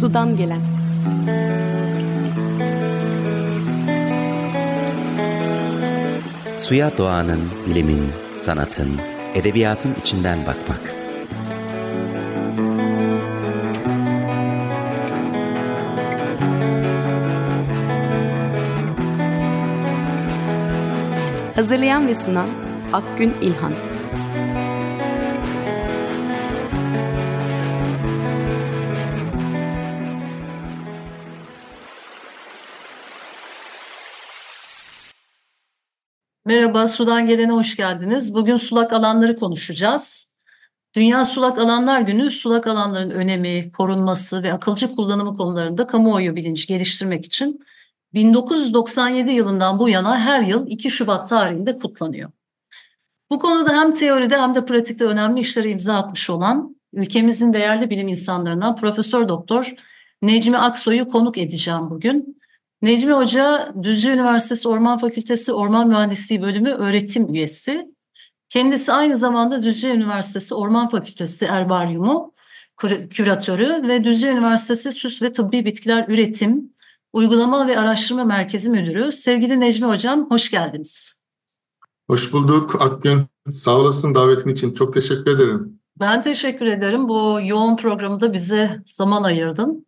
Sudan gelen Suya doğanın, bilimin, sanatın, edebiyatın içinden bakmak. Hazırlayan ve sunan Akgün İlhan Merhaba, Sudan Gelen'e hoş geldiniz. Bugün sulak alanları konuşacağız. Dünya Sulak Alanlar Günü, sulak alanların önemi, korunması ve akılcı kullanımı konularında kamuoyu bilinci geliştirmek için 1997 yılından bu yana her yıl 2 Şubat tarihinde kutlanıyor. Bu konuda hem teoride hem de pratikte önemli işlere imza atmış olan ülkemizin değerli bilim insanlarından Profesör Doktor Necmi Aksoy'u konuk edeceğim bugün. Necmi Hoca Düzce Üniversitesi Orman Fakültesi Orman Mühendisliği Bölümü öğretim üyesi. Kendisi aynı zamanda Düzce Üniversitesi Orman Fakültesi Erbaryumu küratörü ve Düzce Üniversitesi Süs ve Tıbbi Bitkiler Üretim, Uygulama ve Araştırma Merkezi Müdürü. Sevgili Necmi Hocam hoş geldiniz. Hoş bulduk Akgün. Sağ olasın davetin için. Çok teşekkür ederim. Ben teşekkür ederim. Bu yoğun programda bize zaman ayırdın.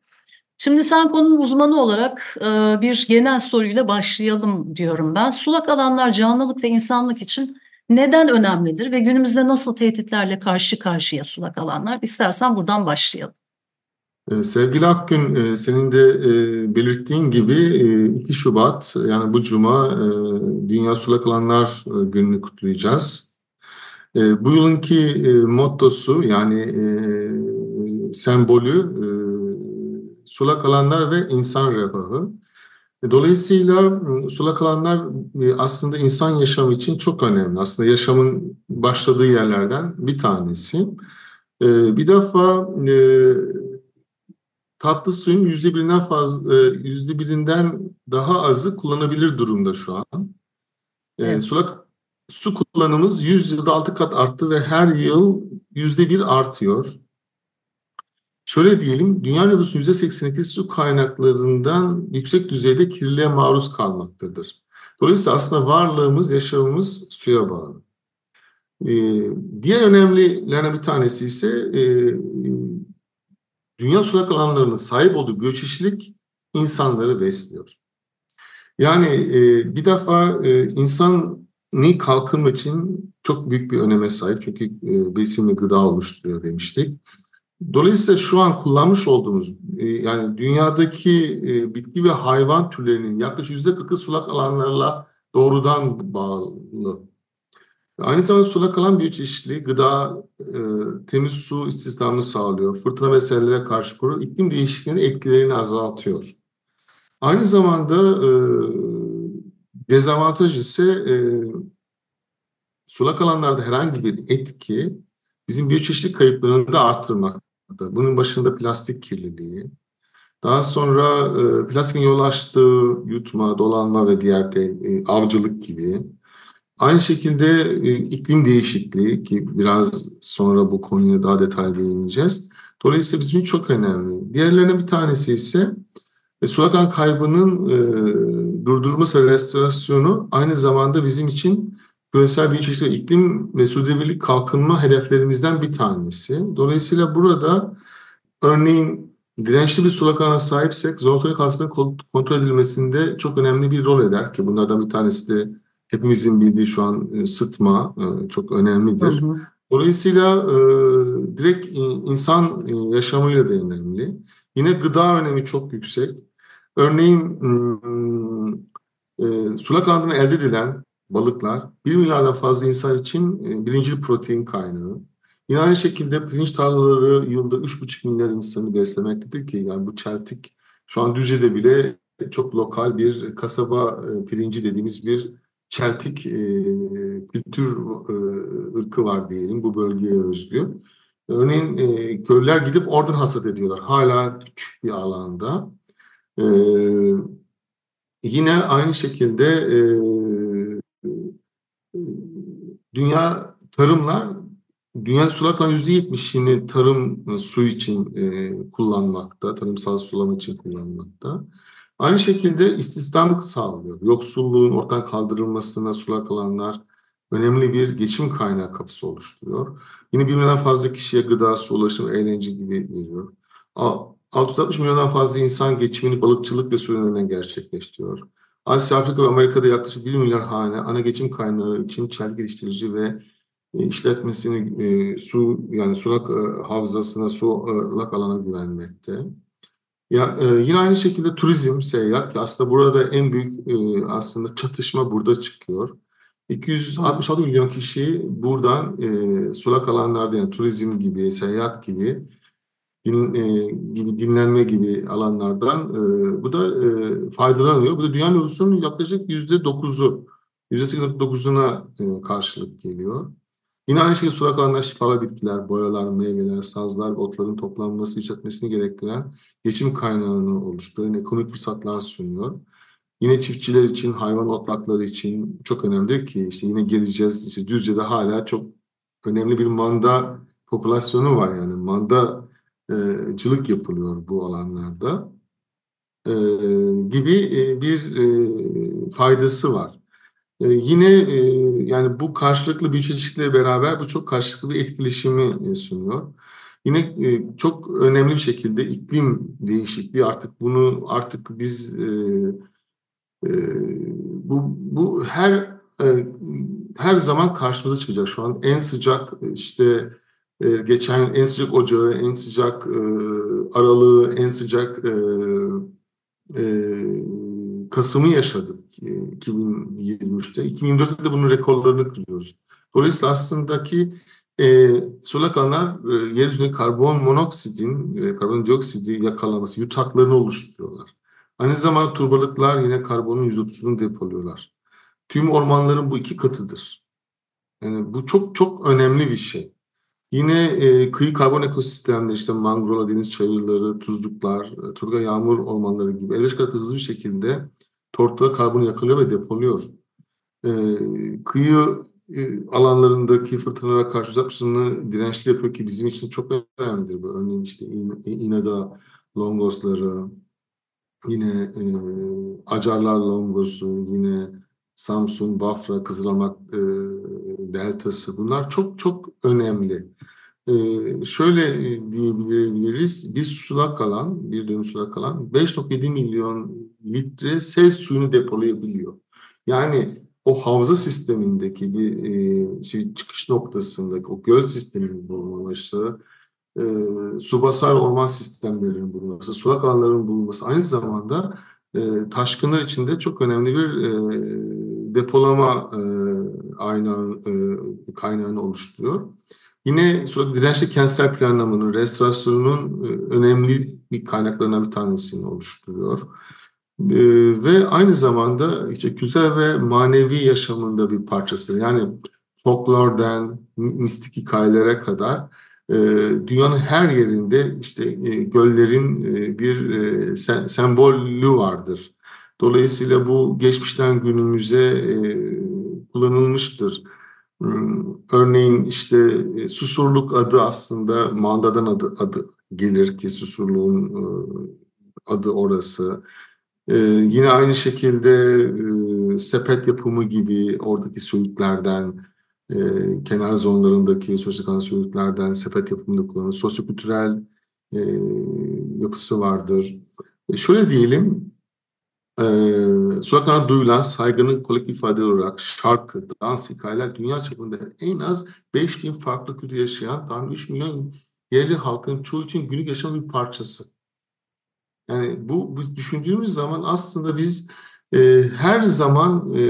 Şimdi sen konunun uzmanı olarak e, bir genel soruyla başlayalım diyorum ben. Sulak alanlar canlılık ve insanlık için neden önemlidir ve günümüzde nasıl tehditlerle karşı karşıya sulak alanlar? İstersen buradan başlayalım. Ee, sevgili Akgün, e, senin de e, belirttiğin gibi 2 Şubat yani bu cuma Dünya Sulak Alanlar Günü'nü kutlayacağız. Bu yılınki mottosu yani sembolü sulak alanlar ve insan refahı. Dolayısıyla sulak alanlar aslında insan yaşamı için çok önemli. Aslında yaşamın başladığı yerlerden bir tanesi. Bir defa tatlı suyun yüzde birinden fazla, yüzde birinden daha azı kullanabilir durumda şu an. Evet. Sulak su kullanımımız 100 yılda 6 kat arttı ve her yıl yüzde bir artıyor. Şöyle diyelim, dünya nüfusunun %82'si su kaynaklarından yüksek düzeyde kirliliğe maruz kalmaktadır. Dolayısıyla aslında varlığımız, yaşamımız suya bağlı. Ee, diğer önemlilerden bir tanesi ise e, dünya sulak alanlarının sahip olduğu biyoçeşitlilik insanları besliyor. Yani e, bir defa e, insani kalkınma için çok büyük bir öneme sahip. Çünkü e, besin ve gıda oluşturuyor demiştik. Dolayısıyla şu an kullanmış olduğumuz e, yani dünyadaki e, bitki ve hayvan türlerinin yaklaşık yüzde kırkı sulak alanlarla doğrudan bağlı. Aynı zamanda sulak alan biyoçeşitliliği gıda, e, temiz su istihdamını sağlıyor. Fırtına ve sellere karşı korur. iklim değişikliğinin etkilerini azaltıyor. Aynı zamanda dezavantaj ise sulak alanlarda herhangi bir etki bizim biyoçeşitlik kayıplarını da artırmak bunun başında plastik kirliliği. Daha sonra e, plastikin yol açtığı yutma, dolanma ve diğer de e, avcılık gibi. Aynı şekilde e, iklim değişikliği ki biraz sonra bu konuya daha detaylı değineceğiz. Dolayısıyla bizim için çok önemli. Diğerlerine bir tanesi ise e, sulak kaybının e, durdurulması ve restorasyonu aynı zamanda bizim için küresel biyoçeşitlilik, iklim ve sürdürülebilirlik kalkınma hedeflerimizden bir tanesi. Dolayısıyla burada örneğin dirençli bir sulak alana sahipsek zoonotik hastalıkların kontrol edilmesinde çok önemli bir rol eder ki bunlardan bir tanesi de hepimizin bildiği şu an e, sıtma e, çok önemlidir. Hı hı. Dolayısıyla e, direkt insan yaşamıyla da önemli. Yine gıda önemi çok yüksek. Örneğin sulak alanından elde edilen balıklar 1 milyardan fazla insan için e, birinci protein kaynağı. Yine aynı şekilde pirinç tarlaları yılda 3,5 milyar insanı beslemektedir ki yani bu çeltik şu an Düzce'de bile çok lokal bir kasaba e, pirinci dediğimiz bir çeltik e, kültür e, ırkı var diyelim bu bölgeye özgü. Örneğin e, köylüler gidip oradan hasat ediyorlar. Hala küçük bir alanda. E, yine aynı şekilde e, dünya tarımlar dünya sulak alan %70'ini tarım su için e, kullanmakta, tarımsal sulama için kullanmakta. Aynı şekilde istihdamı sağlıyor. Yoksulluğun ortadan kaldırılmasına sulak alanlar önemli bir geçim kaynağı kapısı oluşturuyor. Yine bir milyondan fazla kişiye gıda, su, ulaşım, eğlence gibi veriyor. 660 milyondan fazla insan geçimini balıkçılık ve sürünmeden gerçekleştiriyor. Asya, Afrika ve Amerika'da yaklaşık 1 milyar hane ana geçim kaynağı için çel geliştirici ve e, işletmesini e, su yani sulak e, havzasına, sulak alana güvenmekte. Ya, e, yine aynı şekilde turizm, seyahat ki aslında burada en büyük e, aslında çatışma burada çıkıyor. 266 milyon kişi buradan e, sulak alanlarda yani turizm gibi, seyahat gibi din, e, gibi dinlenme gibi alanlardan e, bu da e, faydalanıyor. Bu da dünya nüfusunun yaklaşık yüzde dokuzu, yüzde dokuzuna e, karşılık geliyor. Yine aynı şekilde sulak alanlar şifalı bitkiler, boyalar, meyveler, sazlar otların toplanması, işletmesini gerektiren geçim kaynağını oluşturuyor. Ekonomik fırsatlar sunuyor. Yine çiftçiler için, hayvan otlakları için çok önemli ki işte yine geleceğiz. İşte Düzce'de hala çok önemli bir manda popülasyonu var yani manda e, cılık yapılıyor bu alanlarda e, gibi e, bir e, faydası var. Yine yani bu karşılıklı bir çeşitliğe beraber bu çok karşılıklı bir etkileşimi sunuyor. Yine çok önemli bir şekilde iklim değişikliği artık bunu artık biz bu bu her her zaman karşımıza çıkacak. Şu an en sıcak işte e, geçen en sıcak ocağı, en sıcak e, aralığı, en sıcak e, e, Kasım'ı yaşadık 2023'te. 2024'te de bunun rekorlarını kırıyoruz. Dolayısıyla aslında ki e, sulak alanlar e, yeryüzünde karbon monoksidin ve karbondioksit yakalaması, yutaklarını oluşturuyorlar. Aynı zamanda turbalıklar yine karbonun %30'unu depoluyorlar. Tüm ormanların bu iki katıdır. Yani bu çok çok önemli bir şey. Yine e, kıyı karbon ekosistemde işte mangrova, deniz çayırları, tuzluklar, e, turga yağmur ormanları gibi 55 kat hızlı bir şekilde tortuda karbon yakalıyor ve depoluyor. E, kıyı e, alanlarındaki fırtınalara karşı uzaklaşımını dirençli yapıyor ki bizim için çok önemlidir bu. Örneğin işte İnada longosları, yine e, Acarlar longosu, yine Samsun, Bafra, Kızılamak e, deltası bunlar çok çok önemli. E, şöyle diyebiliriz, bir sulak alan, bir dönüm sulak alan 5.7 milyon litre sel suyunu depolayabiliyor. Yani o havza sistemindeki bir e, şey, çıkış noktasındaki o göl sisteminin bulunması, e, subasal orman sistemlerinin bulunması, sulak alanların bulunması aynı zamanda e, taşkınlar içinde çok önemli bir e, depolama e, aynağı, e, kaynağını oluşturuyor. Yine sonra dirençli kentsel planlamanın, restorasyonun e, önemli bir kaynaklarından bir tanesini oluşturuyor. E, ve aynı zamanda işte kültürel ve manevi yaşamında bir parçası. Yani folklordan, mistik hikayelere kadar e, dünyanın her yerinde işte e, göllerin e, bir e, sem sembolü vardır. Dolayısıyla bu geçmişten günümüze e, kullanılmıştır. Hmm, örneğin işte e, Susurluk adı aslında Manda'dan adı, adı gelir ki Susurluğun e, adı orası. E, yine aynı şekilde sepet yapımı gibi oradaki söğütlerden, kenar zonlarındaki sosyal söğütlerden sepet yapımında kullanılır. Sosyokültürel yapısı vardır. Şöyle diyelim, e, sokaklarda duyulan saygının kolektif ifade olarak şarkı, dans, hikayeler dünya çapında en az 5000 farklı kültür yaşayan tam 3 milyon yerli halkın çoğu için günlük yaşamın bir parçası. Yani bu, bu düşündüğümüz zaman aslında biz e, her zaman e,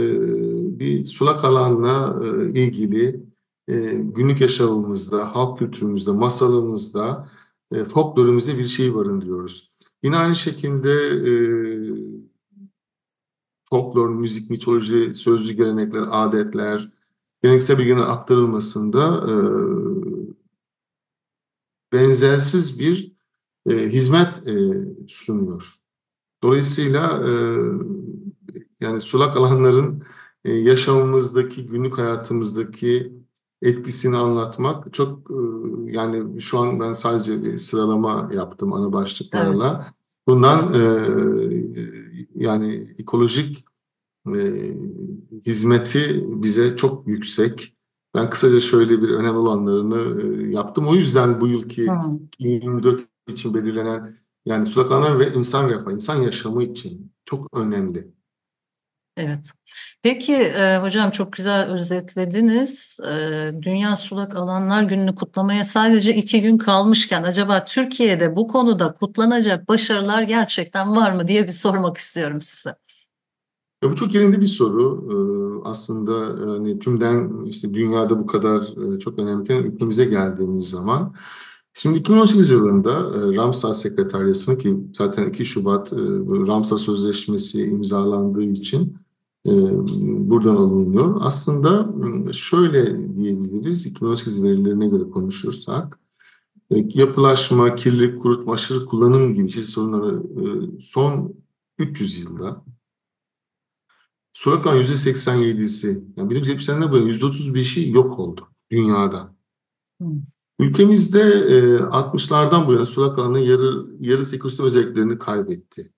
bir sulak alanla e, ilgili e, günlük yaşamımızda, halk kültürümüzde, masalımızda, e, folklorumuzda bir şey barındırıyoruz. Yine aynı şekilde e, folklor, müzik, mitoloji, sözlü gelenekler, adetler, geleneksel bilgilerin aktarılmasında e, benzersiz bir e, hizmet e, sunuyor. Dolayısıyla e, yani sulak alanların e, yaşamımızdaki, günlük hayatımızdaki etkisini anlatmak çok e, yani şu an ben sadece bir sıralama yaptım ana başlıklarla. Evet. Bundan e, yani ekolojik e, hizmeti bize çok yüksek. Ben kısaca şöyle bir önemli olanlarını e, yaptım. O yüzden bu yılki hmm. 2024 için belirlenen yani sulak alanlar ve insan refahı, insan yaşamı için çok önemli. Evet. Peki e, hocam çok güzel özetlediniz. E, Dünya Sulak Alanlar Günü'nü kutlamaya sadece iki gün kalmışken acaba Türkiye'de bu konuda kutlanacak başarılar gerçekten var mı diye bir sormak istiyorum size. Ya bu çok yerinde bir soru. Ee, aslında hani tümden işte dünyada bu kadar e, çok önemliyken ülkemize geldiğimiz zaman Şimdi 2018 yılında e, Ramsar Sekreteryası'nın ki zaten 2 Şubat e, Ramsar Sözleşmesi imzalandığı için e, buradan alınıyor. Aslında şöyle diyebiliriz, 2018 verilerine göre konuşursak, yapılaşma, kirlilik, kurutma, aşırı kullanım gibi çeşitli sorunları son 300 yılda Surakan %87'si, yani 1970'lerde bu %35'i yok oldu dünyada. Hmm. Ülkemizde e, 60'lardan bu yana sulak alanın yarı, yarısı ekosistem özelliklerini kaybetti.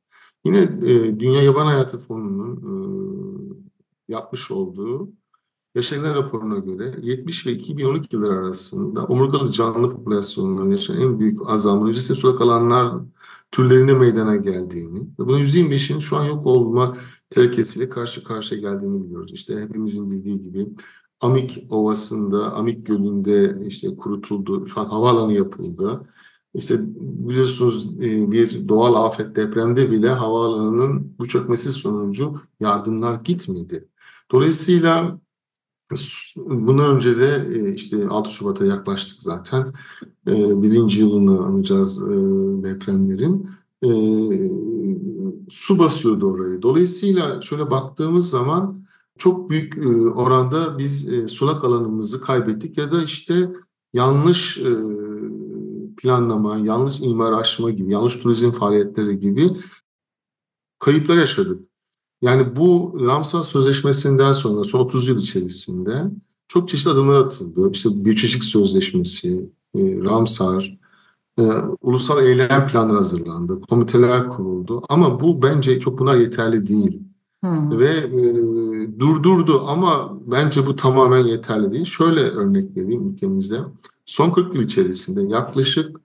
Yine e, Dünya Yaban Hayatı Fonu'nun e, yapmış olduğu yaşayan raporuna göre 70 ve 2012 yılları arasında omurgalı canlı popülasyonlarının yaşayan en büyük azalmanın yüzdesinde sulak alanlar türlerinde meydana geldiğini ve bunun %25'in şu an yok olma tehlikesiyle karşı karşıya geldiğini biliyoruz. İşte hepimizin bildiği gibi Amik Ovası'nda, Amik Gölü'nde işte kurutuldu. Şu an havaalanı yapıldı. İşte biliyorsunuz e, bir doğal afet depremde bile havaalanının bu çökmesi sonucu yardımlar gitmedi. Dolayısıyla bundan önce de e, işte 6 Şubat'a yaklaştık zaten. E, birinci yılını anacağız depremlerin. Su basıyordu orayı. Dolayısıyla şöyle baktığımız zaman çok büyük oranda biz sulak alanımızı kaybettik ya da işte yanlış planlama, yanlış imar aşma gibi, yanlış turizm faaliyetleri gibi kayıplar yaşadık. Yani bu Ramsar Sözleşmesi'nden sonra son 30 yıl içerisinde çok çeşitli adımlar atıldı. İşte Biyoçeşitlik Sözleşmesi, Ramsar, ulusal eylem planları hazırlandı, komiteler kuruldu. Ama bu bence çok bunlar yeterli değil. Hmm. Ve e, durdurdu ama bence bu tamamen yeterli değil. Şöyle örnek vereyim ülkemizde. Son 40 yıl içerisinde yaklaşık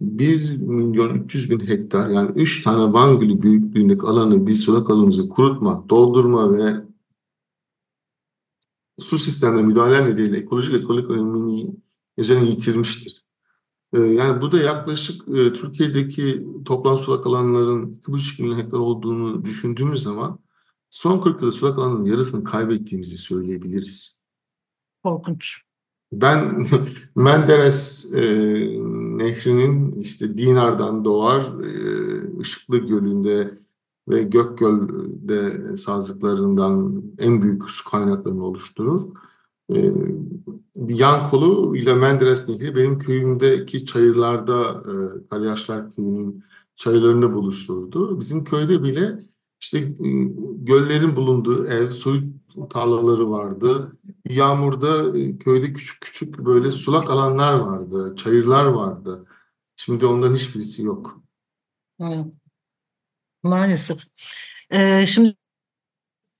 1 milyon 300 bin hektar yani 3 tane Van Gölü büyüklüğündeki alanı biz sulak alanımızı kurutma, doldurma ve su sistemlerine müdahale nedeniyle ekolojik ekolojik önemini üzerine yitirmiştir. Ee, yani bu da yaklaşık e, Türkiye'deki toplam sulak alanların 2,5 milyon hektar olduğunu düşündüğümüz zaman son 40 yılda sulak alanın yarısını kaybettiğimizi söyleyebiliriz. Korkunç. Ben Menderes e, nehrinin işte Dinar'dan doğar, e, Işıklı Gölü'nde ve Gökgöl'de sazlıklarından en büyük su kaynaklarını oluşturur. E, yan kolu ile Menderes Nehri benim köyümdeki çayırlarda e, Kalyaşlar Köyü'nün çayırlarını buluşturdu. Bizim köyde bile işte e, göllerin bulunduğu ev, su tarlaları vardı. Yağmurda e, köyde küçük küçük böyle sulak alanlar vardı, çayırlar vardı. Şimdi onların hiçbirisi yok. Maalesef. Ee, şimdi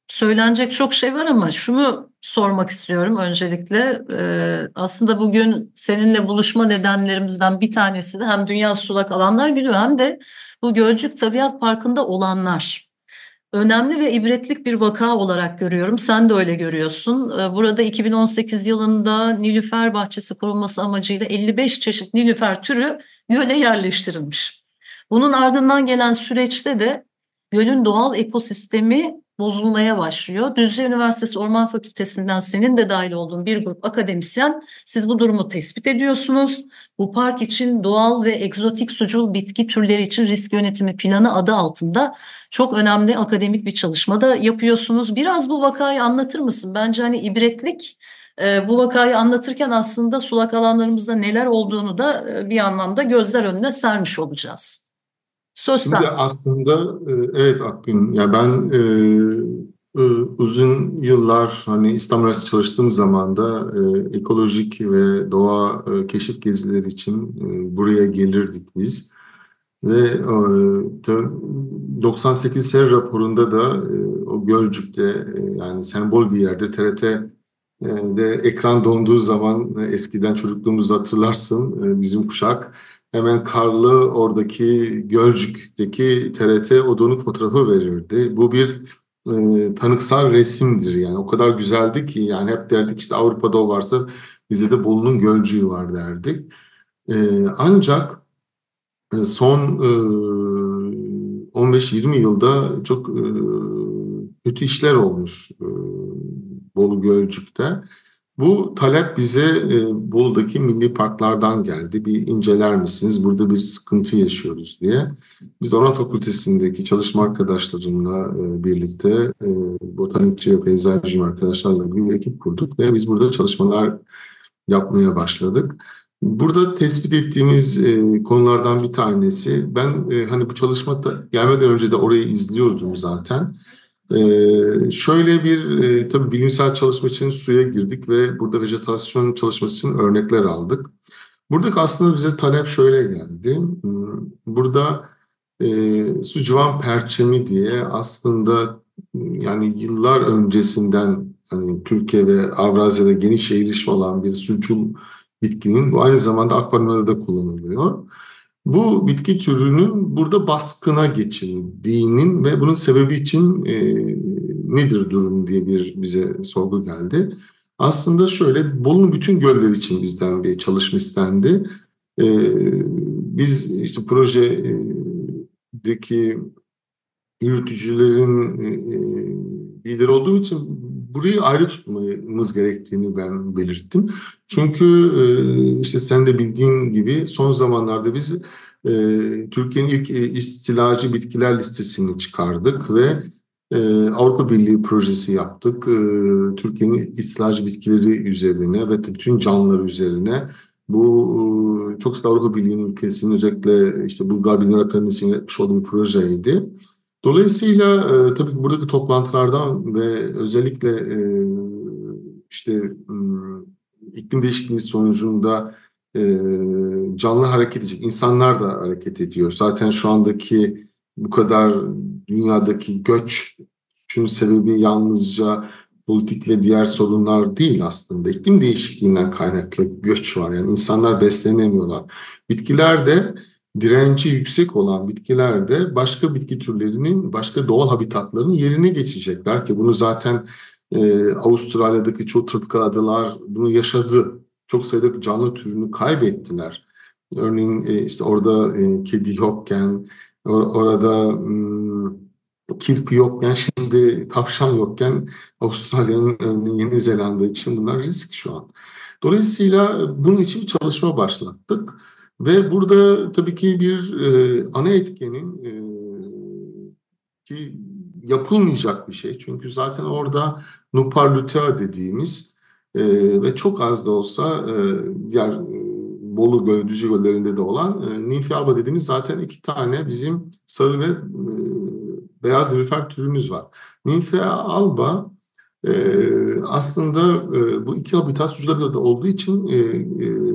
söylenecek çok şey var ama şunu sormak istiyorum öncelikle. Ee, aslında bugün seninle buluşma nedenlerimizden bir tanesi de hem Dünya Sulak Alanlar Günü hem de bu Gölcük Tabiat Parkı'nda olanlar önemli ve ibretlik bir vaka olarak görüyorum. Sen de öyle görüyorsun. Ee, burada 2018 yılında Nilüfer bahçesi kurulması amacıyla 55 çeşit Nilüfer türü göle yerleştirilmiş. Bunun ardından gelen süreçte de gölün doğal ekosistemi bozulmaya başlıyor. Düzce Üniversitesi Orman Fakültesinden senin de dahil olduğun bir grup akademisyen siz bu durumu tespit ediyorsunuz. Bu park için doğal ve egzotik sucul bitki türleri için risk yönetimi planı adı altında çok önemli akademik bir çalışma da yapıyorsunuz. Biraz bu vakayı anlatır mısın? Bence hani ibretlik e, bu vakayı anlatırken aslında sulak alanlarımızda neler olduğunu da e, bir anlamda gözler önüne sermiş olacağız. Söz Şimdi aslında e, evet Akgün ya ben e, e, uzun yıllar hani İstanbul çalıştığım zaman da e, ekolojik ve doğa e, keşif gezileri için e, buraya gelirdik biz. Ve e, 98 seri raporunda da e, o Gölcük'te e, yani sembol bir yerde TRT e, de ekran donduğu zaman e, eskiden çocukluğumuzu hatırlarsın bizim kuşak hemen karlı oradaki Gölcük'teki TRT o donuk fotoğrafı verirdi. Bu bir e, tanıksal resimdir yani o kadar güzeldi ki yani hep derdik işte Avrupa'da o varsa bizde de Bolu'nun Gölcüğü var derdik. E, ancak e, son e, 15-20 yılda çok e, kötü işler olmuş e, Bolu Gölcük'te. Bu talep bize e, Bolu'daki milli parklardan geldi. Bir inceler misiniz? Burada bir sıkıntı yaşıyoruz diye. Biz Orman Fakültesindeki çalışma arkadaşlarımla e, birlikte e, botanikçi ve peyzajcı arkadaşlarla bir ekip kurduk ve biz burada çalışmalar yapmaya başladık. Burada tespit ettiğimiz e, konulardan bir tanesi, ben e, hani bu çalışma gelmeden önce de orayı izliyordum zaten. Ee, şöyle bir e, tabii bilimsel çalışma için suya girdik ve burada vejetasyon çalışması için örnekler aldık. Buradaki aslında bize talep şöyle geldi. Hmm, burada e, su civan perçemi diye aslında yani yıllar öncesinden hani Türkiye ve Avrasya'da geniş eğiliş olan bir sucul bitkinin bu aynı zamanda akvaryumlarda da kullanılıyor. Bu bitki türünün burada baskına geçildiğinin ve bunun sebebi için e, nedir durum diye bir bize sorgu geldi. Aslında şöyle Bolu'nun bütün göller için bizden bir çalışma istendi. E, biz işte projedeki yürütücülerin e, lider olduğum için burayı ayrı tutmamız gerektiğini ben belirttim. Çünkü e, işte sen de bildiğin gibi son zamanlarda biz e, Türkiye'nin ilk e, istilacı bitkiler listesini çıkardık ve Avrupa Birliği projesi yaptık. Türkiye'nin istilacı bitkileri üzerine ve bütün canlıları üzerine bu çok sık Avrupa Birliği'nin ülkesinin özellikle işte Bulgar Bilimler Akademisi'nin yapmış olduğu bir projeydi. Dolayısıyla e, tabii ki buradaki toplantılardan ve özellikle e, işte e, iklim değişikliği sonucunda e, canlılar hareket edecek, insanlar da hareket ediyor. Zaten şu andaki bu kadar dünyadaki göç çünkü sebebi yalnızca politik ve diğer sorunlar değil aslında. İklim değişikliğinden kaynaklı göç var. Yani insanlar beslenemiyorlar. Bitkiler de direnci yüksek olan bitkilerde başka bitki türlerinin başka doğal habitatlarının yerine geçecekler ki bunu zaten e, Avustralya'daki çoğu tropikal adalar bunu yaşadı. Çok sayıda canlı türünü kaybettiler. Örneğin e, işte orada e, kedi yokken, or orada hmm, kirpi yokken, şimdi tavşan yokken Avustralya'nın örneğin Yeni Zelanda için bunlar risk şu an. Dolayısıyla bunun için bir çalışma başlattık. Ve burada tabii ki bir e, ana etkenin e, ki yapılmayacak bir şey. Çünkü zaten orada Nupar lutea dediğimiz e, ve çok az da olsa e, diğer e, Bolu Gölü, Düzce Göllerinde de olan e, Nymphaea alba dediğimiz zaten iki tane bizim sarı ve e, beyaz nilüfer türümüz var. Nymphaea alba e, aslında e, bu iki habitat sucular olduğu için e, e,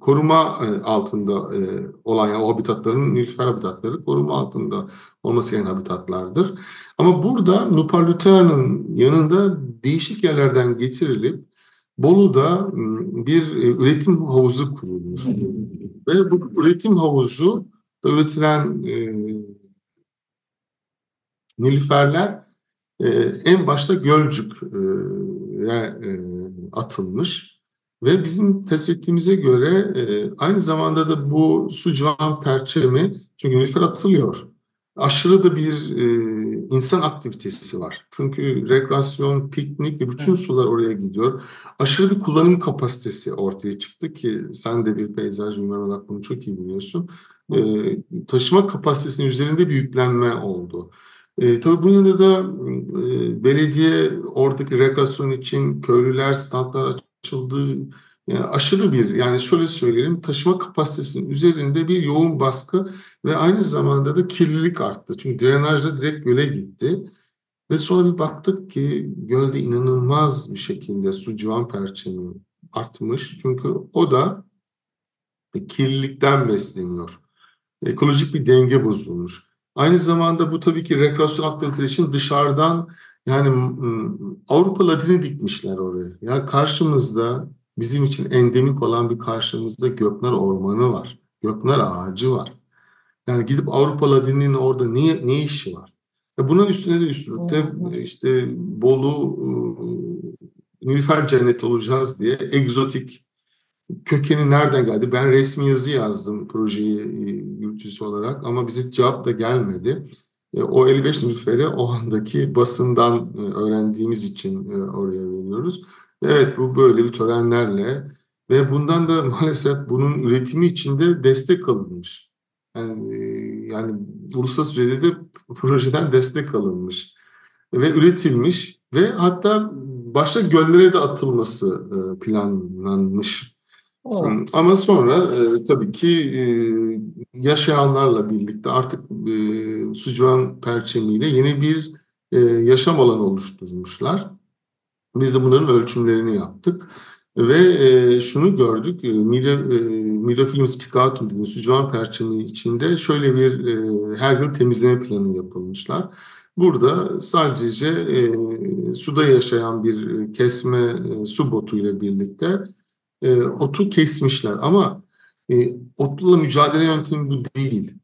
koruma e, altında e, olan yani o habitatların nilüfer habitatları koruma altında olması gereken habitatlardır. Ama burada Nuparlutea'nın yanında değişik yerlerden getirilip Bolu'da bir e, üretim havuzu kurulmuş. Ve bu üretim havuzu üretilen e, nilüferler en başta Gölcük'e e, atılmış. Ve bizim tespit ettiğimize göre e, aynı zamanda da bu su civan perçemi çünkü nilüfer atılıyor. Aşırı da bir e, insan aktivitesi var. Çünkü rekreasyon, piknik ve bütün sular oraya gidiyor. Aşırı bir kullanım kapasitesi ortaya çıktı ki sen de bir peyzaj mimar olarak bunu çok iyi biliyorsun. E, taşıma kapasitesinin üzerinde bir yüklenme oldu. E, tabii bunun yanında da e, belediye oradaki rekreasyon için köylüler standlar açıldığı yani aşırı bir yani şöyle söyleyelim taşıma kapasitesinin üzerinde bir yoğun baskı ve aynı zamanda da kirlilik arttı. Çünkü drenajda direkt göle gitti. Ve sonra bir baktık ki gölde inanılmaz bir şekilde su civan perçemi artmış. Çünkü o da kirlilikten besleniyor. Ekolojik bir denge bozulmuş. Aynı zamanda bu tabii ki rekreasyon aktiviteleri için dışarıdan yani Avrupa ladini dikmişler oraya. Ya karşımızda bizim için endemik olan bir karşımızda Göknar Ormanı var. Göknar ağacı var. Yani gidip Avrupa ladininin orada niye ne işi var? E buna üstüne de üstüne işte Bolu Nilüfer cenneti olacağız diye egzotik kökeni nereden geldi? Ben resmi yazı yazdım projeyi yürütücüsü olarak ama bize cevap da gelmedi. E, o 55 nilüferi o andaki basından e, öğrendiğimiz için e, oraya veriyoruz. Evet bu böyle bir törenlerle ve bundan da maalesef bunun üretimi içinde destek alınmış. Yani, yani uluslararası düzeyde de projeden destek alınmış ve üretilmiş ve hatta başka göllere de atılması planlanmış. Ama sonra e, tabii ki e, yaşayanlarla birlikte artık e, Sucuan perçemiyle yeni bir e, yaşam alanı oluşturmuşlar. Biz de bunların ölçümlerini yaptık. Ve e, şunu gördük, e, Mira, e, picatum dediğimiz Sucuan perçemi içinde şöyle bir e, her yıl temizleme planı yapılmışlar. Burada sadece e, suda yaşayan bir kesme e, su botu ile birlikte e, otu kesmişler ama e, otla mücadele yöntemi bu değil.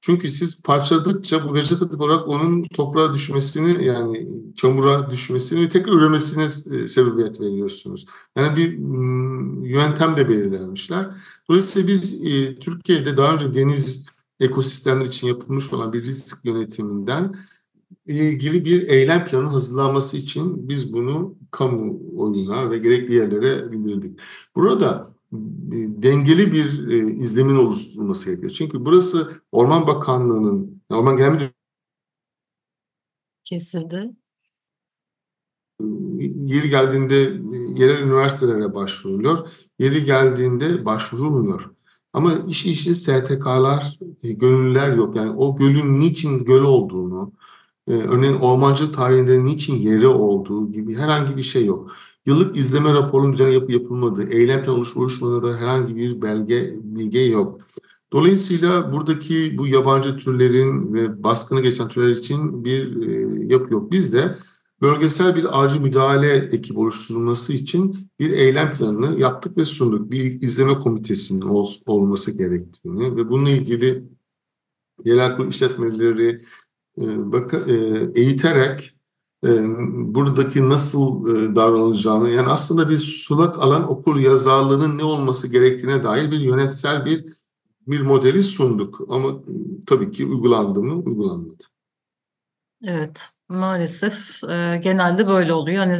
Çünkü siz parçaladıkça bu vejetatif olarak onun toprağa düşmesini yani çamura düşmesini ve tekrar üremesine e, sebebiyet veriyorsunuz. Yani bir mm, yöntem de belirlenmişler. Dolayısıyla biz e, Türkiye'de daha önce deniz ekosistemler için yapılmış olan bir risk yönetiminden ilgili bir eylem planı hazırlanması için biz bunu kamuoyuna ve gerekli yerlere bildirdik. Burada dengeli bir e, izlemin oluşturulması gerekiyor. Çünkü burası Orman Bakanlığı'nın, Orman Genel Müdürlüğü kesildi. Yeri geldiğinde yerel üniversitelere başvuruluyor. Yeri geldiğinde başvurulmuyor. Ama iş işin STK'lar, e, gönüllüler yok. Yani o gölün niçin göl olduğunu, e, örneğin ormancılık tarihinde niçin yeri olduğu gibi herhangi bir şey yok. Yıllık izleme raporunun üzerine yapı yapılmadığı, eylem planı oluşup oluşmadığına herhangi bir belge, bilge yok. Dolayısıyla buradaki bu yabancı türlerin ve baskını geçen türler için bir e, yapı yok. Biz de bölgesel bir acil müdahale ekibi oluşturulması için bir eylem planını yaptık ve sunduk. Bir izleme komitesinin ol, olması gerektiğini ve bununla ilgili yerel işletmeleri, e, bak, e, eğiterek e, buradaki nasıl e, davranılacağını yani aslında bir sulak alan okul yazarlığının ne olması gerektiğine dair bir yönetsel bir bir modeli sunduk. Ama tabii ki uygulandı mı? Uygulanmadı. Evet maalesef genelde böyle oluyor. Hani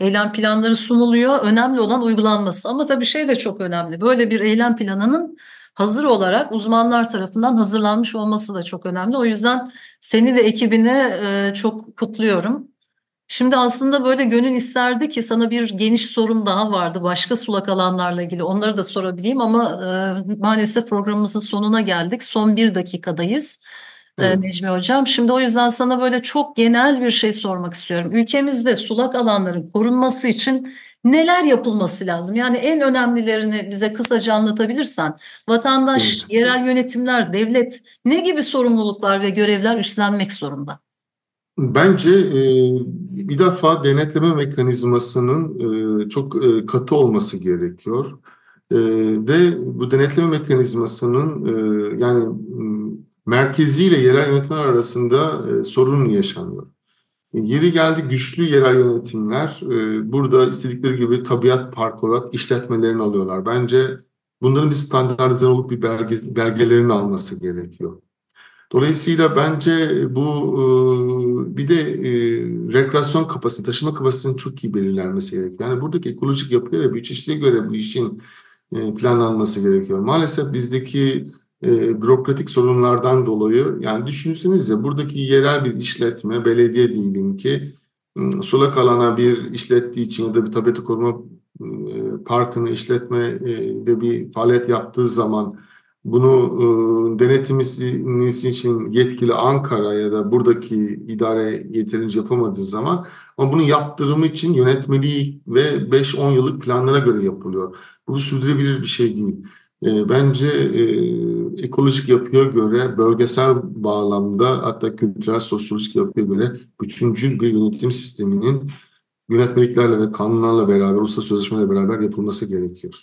eylem planları sunuluyor. Önemli olan uygulanması. Ama tabii şey de çok önemli. Böyle bir eylem planının hazır olarak uzmanlar tarafından hazırlanmış olması da çok önemli. O yüzden seni ve ekibini e, çok kutluyorum. Şimdi aslında böyle gönül isterdi ki sana bir geniş sorum daha vardı başka sulak alanlarla ilgili onları da sorabileyim ama e, maalesef programımızın sonuna geldik. Son bir dakikadayız. E, evet. Necmi Hocam. Şimdi o yüzden sana böyle çok genel bir şey sormak istiyorum. Ülkemizde sulak alanların korunması için neler yapılması lazım? Yani en önemlilerini bize kısaca anlatabilirsen vatandaş, evet. yerel yönetimler, devlet ne gibi sorumluluklar ve görevler üstlenmek zorunda? Bence e, bir defa denetleme mekanizmasının e, çok e, katı olması gerekiyor. E, ve bu denetleme mekanizmasının e, yani merkeziyle yerel yönetimler arasında e, sorun yaşanıyor. E, yeri geldi güçlü yerel yönetimler e, burada istedikleri gibi tabiat parkı olarak işletmelerini alıyorlar. Bence bunların bir standartize olup bir belge, belgelerini alması gerekiyor. Dolayısıyla bence bu e, bir de rekreasyon kapasitesi, taşıma kapasitesinin çok iyi belirlenmesi gerekiyor. Yani buradaki ekolojik yapıya ve biyoçeşitliğe göre bu işin planlanması gerekiyor. Maalesef bizdeki bürokratik sorunlardan dolayı yani düşünsenize buradaki yerel bir işletme, belediye diyelim ki sulak alana bir işlettiği için ya da bir tabiatı koruma parkını işletme de bir faaliyet yaptığı zaman bunu e, denetimisi için yetkili Ankara ya da buradaki idare yeterince yapamadığı zaman ama bunun yaptırımı için yönetmeliği ve 5-10 yıllık planlara göre yapılıyor. Bu sürdürülebilir bir şey değil. E, bence e, ekolojik yapıya göre, bölgesel bağlamda hatta kültürel, sosyolojik yapıya göre bütüncül bir yönetim sisteminin yönetmeliklerle ve kanunlarla beraber, uluslararası sözleşmelerle beraber yapılması gerekiyor.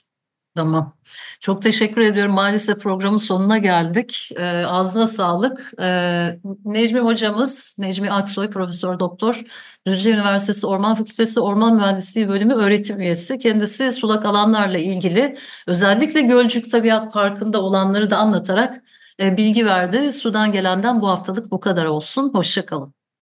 Tamam. Çok teşekkür ediyorum. Maalesef programın sonuna geldik. E, ağzına sağlık. E, Necmi hocamız, Necmi Aksoy, Profesör Doktor, Düzce Üniversitesi Orman Fakültesi Orman Mühendisliği Bölümü öğretim üyesi. Kendisi sulak alanlarla ilgili özellikle Gölcük Tabiat Parkı'nda olanları da anlatarak e, bilgi verdi. Sudan gelenden bu haftalık bu kadar olsun. Hoşçakalın.